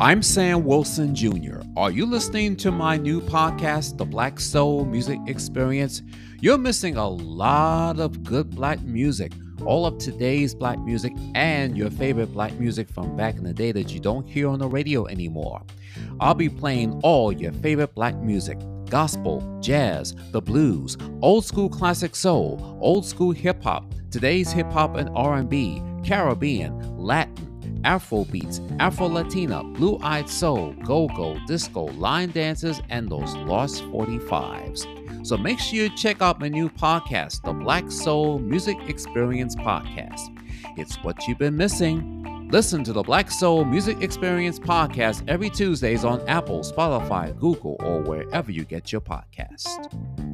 I'm Sam Wilson Jr. Are you listening to my new podcast, The Black Soul Music Experience? You're missing a lot of good black music, all of today's black music, and your favorite black music from back in the day that you don't hear on the radio anymore. I'll be playing all your favorite black music gospel, jazz, the blues, old school classic soul, old school hip hop, today's hip hop and R&B, Caribbean, Latin, Afro beats, Afro Latina, blue eyed soul, go go, disco, line dances, and those lost 45s. So make sure you check out my new podcast, the Black Soul Music Experience Podcast. It's what you've been missing. Listen to the Black Soul Music Experience podcast every Tuesdays on Apple, Spotify, Google, or wherever you get your podcast.